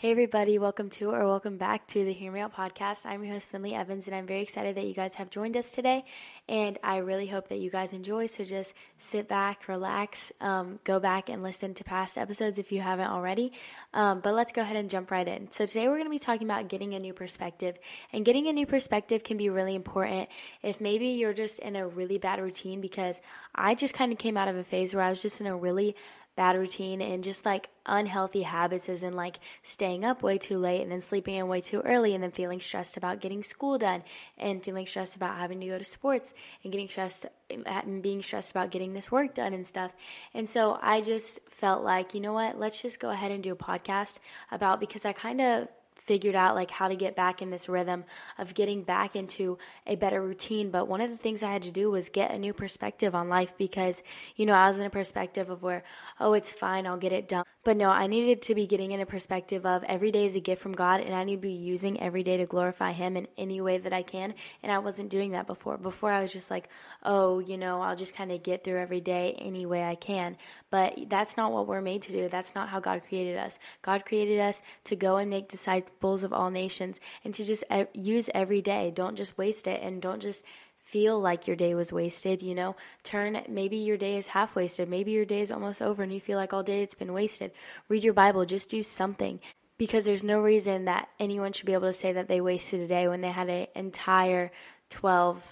Hey, everybody, welcome to or welcome back to the Hear Me Out podcast. I'm your host, Finley Evans, and I'm very excited that you guys have joined us today. And I really hope that you guys enjoy. So just sit back, relax, um, go back and listen to past episodes if you haven't already. Um, but let's go ahead and jump right in. So today we're going to be talking about getting a new perspective. And getting a new perspective can be really important if maybe you're just in a really bad routine because I just kind of came out of a phase where I was just in a really bad routine and just like unhealthy habits as in like staying up way too late and then sleeping in way too early and then feeling stressed about getting school done and feeling stressed about having to go to sports and getting stressed and uh, being stressed about getting this work done and stuff. And so I just felt like, you know what, let's just go ahead and do a podcast about because I kind of figured out like how to get back in this rhythm of getting back into a better routine. But one of the things I had to do was get a new perspective on life because, you know, I was in a perspective of where, oh, it's fine, I'll get it done. But no, I needed to be getting in a perspective of every day is a gift from God and I need to be using every day to glorify Him in any way that I can. And I wasn't doing that before. Before I was just like, oh, you know, I'll just kind of get through every day any way I can. But that's not what we're made to do. That's not how God created us. God created us to go and make disciples of all nations and to just use every day. Don't just waste it and don't just feel like your day was wasted, you know, turn maybe your day is half wasted, maybe your day is almost over and you feel like all day it's been wasted. Read your Bible, just do something because there's no reason that anyone should be able to say that they wasted a day when they had an entire 12,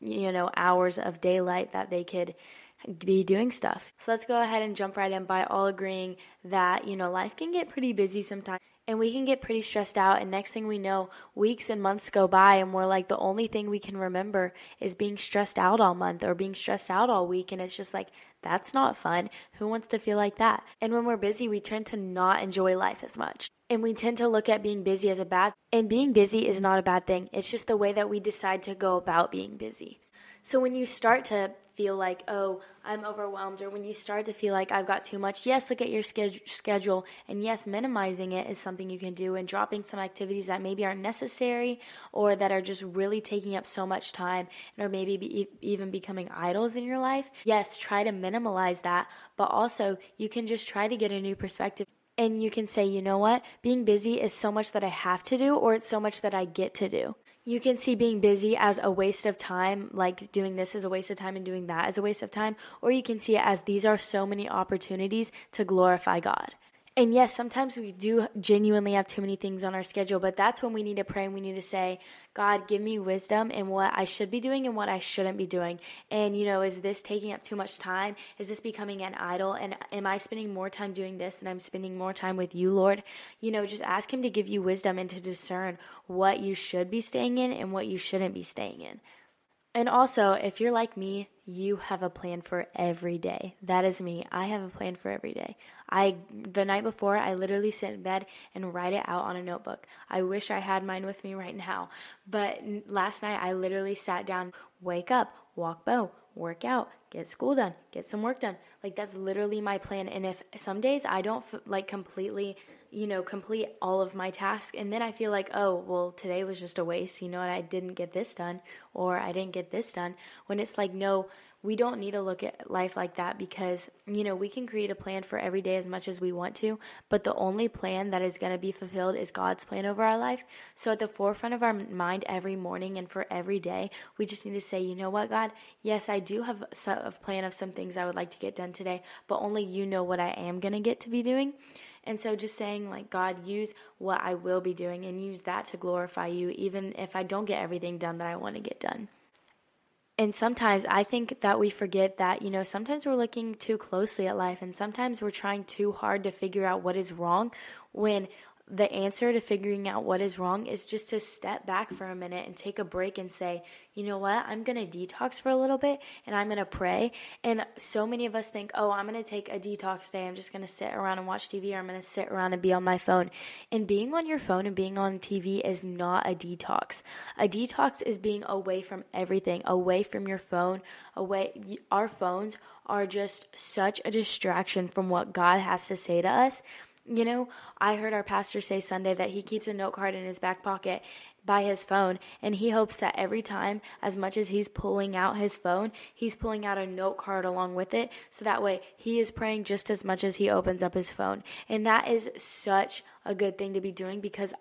you know, hours of daylight that they could be doing stuff. So let's go ahead and jump right in by all agreeing that, you know, life can get pretty busy sometimes and we can get pretty stressed out and next thing we know weeks and months go by and we're like the only thing we can remember is being stressed out all month or being stressed out all week and it's just like that's not fun. Who wants to feel like that? And when we're busy we tend to not enjoy life as much and we tend to look at being busy as a bad and being busy is not a bad thing. It's just the way that we decide to go about being busy so when you start to feel like, oh, I'm overwhelmed, or when you start to feel like I've got too much, yes, look at your schedule. And yes, minimizing it is something you can do, and dropping some activities that maybe aren't necessary or that are just really taking up so much time, or maybe be, even becoming idols in your life. Yes, try to minimize that, but also you can just try to get a new perspective and you can say, you know what, being busy is so much that I have to do, or it's so much that I get to do you can see being busy as a waste of time, like doing this is a waste of time and doing that is a waste of time, or you can see it as these are so many opportunities to glorify God. And yes, sometimes we do genuinely have too many things on our schedule, but that's when we need to pray and we need to say, God, give me wisdom in what I should be doing and what I shouldn't be doing. And, you know, is this taking up too much time? Is this becoming an idol? And am I spending more time doing this than I'm spending more time with you, Lord? You know, just ask Him to give you wisdom and to discern what you should be staying in and what you shouldn't be staying in. And also, if you're like me, you have a plan for every day. That is me. I have a plan for every day. I the night before, I literally sit in bed and write it out on a notebook. I wish I had mine with me right now. But last night I literally sat down, wake up, walk bow, work out, get school done, get some work done. Like that's literally my plan. And if some days I don't like completely you know, complete all of my tasks. And then I feel like, oh, well, today was just a waste, you know, and I didn't get this done or I didn't get this done. When it's like, no, we don't need to look at life like that because, you know, we can create a plan for every day as much as we want to, but the only plan that is going to be fulfilled is God's plan over our life. So at the forefront of our mind every morning and for every day, we just need to say, you know what, God, yes, I do have a plan of some things I would like to get done today, but only you know what I am going to get to be doing. And so just saying, like, God, use what I will be doing and use that to glorify you, even if I don't get everything done that I want to get done. And sometimes I think that we forget that, you know, sometimes we're looking too closely at life and sometimes we're trying too hard to figure out what is wrong when the answer to figuring out what is wrong is just to step back for a minute and take a break and say, you know what, I'm going to detox for a little bit and I'm going to pray. And so many of us think, oh, I'm going to take a detox day. I'm just going to sit around and watch TV or I'm going to sit around and be on my phone. And being on your phone and being on TV is not a detox. A detox is being away from everything, away from your phone, away. Our phones are just such a distraction from what God has to say to us you know, I heard our pastor say Sunday that he keeps a note card in his back pocket by his phone and he hopes that every time as much as he's pulling out his phone he's pulling out a note card along with it so that way he is praying just as much as he opens up his phone. And that is such a good thing to be doing because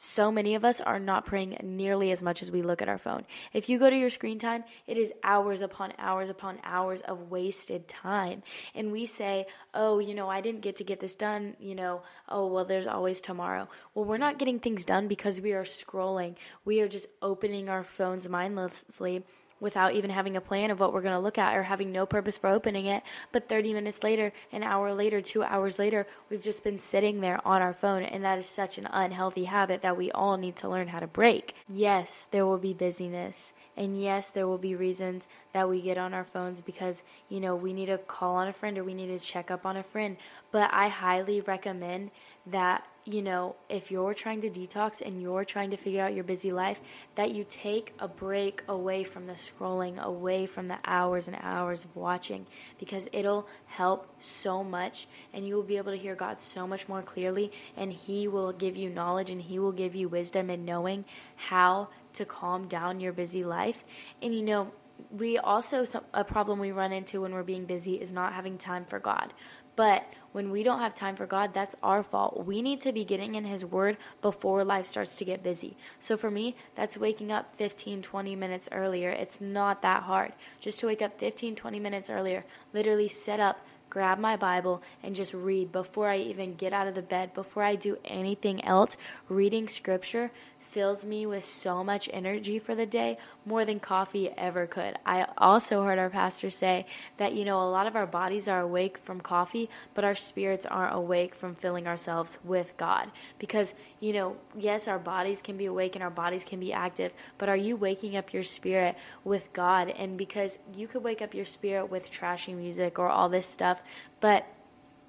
so many of us are not praying nearly as much as we look at our phone. If you go to your screen time, it is hours upon hours upon hours of wasted time. And we say, oh, you know, I didn't get to get this done, you know, oh, well, there's always tomorrow. Well, we're not getting things done because we are scrolling. We are just opening our phones mindlessly without even having a plan of what we're going to look at or having no purpose for opening it. But 30 minutes later, an hour later, two hours later, we've just been sitting there on our phone. And that is such an unhealthy habit that we all need to learn how to break. Yes, there will be busyness. And yes, there will be reasons that we get on our phones because, you know, we need to call on a friend or we need to check up on a friend. But I highly recommend that you know, if you're trying to detox and you're trying to figure out your busy life, that you take a break away from the scrolling, away from the hours and hours of watching, because it'll help so much and you will be able to hear God so much more clearly, and He will give you knowledge and He will give you wisdom in knowing how to calm down your busy life. And you know, we also, a problem we run into when we're being busy is not having time for God. But when we don't have time for God, that's our fault. We need to be getting in His Word before life starts to get busy. So for me, that's waking up 15, 20 minutes earlier. It's not that hard. Just to wake up 15, 20 minutes earlier, literally set up, grab my Bible, and just read before I even get out of the bed, before I do anything else. Reading Scripture fills me with so much energy for the day, more than coffee ever could. I also heard our pastor say that, you know, a lot of our bodies are awake from coffee, but our spirits aren't awake from filling ourselves with God. Because, you know, yes, our bodies can be awake and our bodies can be active, but are you waking up your spirit with God? And because you could wake up your spirit with trashy music or all this stuff, but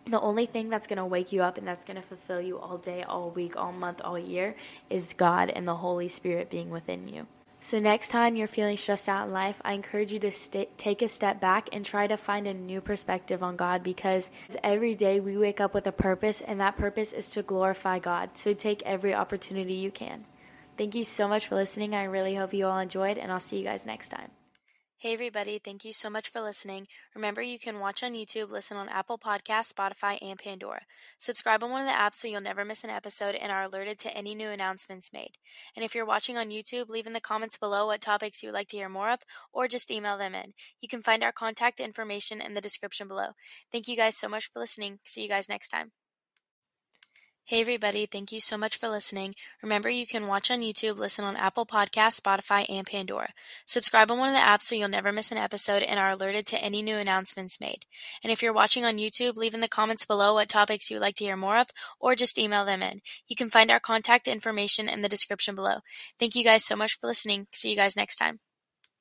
the only thing that's going to wake you up and that's going to fulfill you all day, all week, all month, all year is God and the Holy Spirit being within you. So, next time you're feeling stressed out in life, I encourage you to st- take a step back and try to find a new perspective on God because every day we wake up with a purpose, and that purpose is to glorify God. So, take every opportunity you can. Thank you so much for listening. I really hope you all enjoyed, and I'll see you guys next time. Hey, everybody. Thank you so much for listening. Remember, you can watch on YouTube, listen on Apple Podcasts, Spotify, and Pandora. Subscribe on one of the apps so you'll never miss an episode and are alerted to any new announcements made. And if you're watching on YouTube, leave in the comments below what topics you would like to hear more of, or just email them in. You can find our contact information in the description below. Thank you guys so much for listening. See you guys next time. Hey everybody, thank you so much for listening. Remember, you can watch on YouTube, listen on Apple Podcasts, Spotify, and Pandora. Subscribe on one of the apps so you'll never miss an episode and are alerted to any new announcements made. And if you're watching on YouTube, leave in the comments below what topics you would like to hear more of, or just email them in. You can find our contact information in the description below. Thank you guys so much for listening. See you guys next time.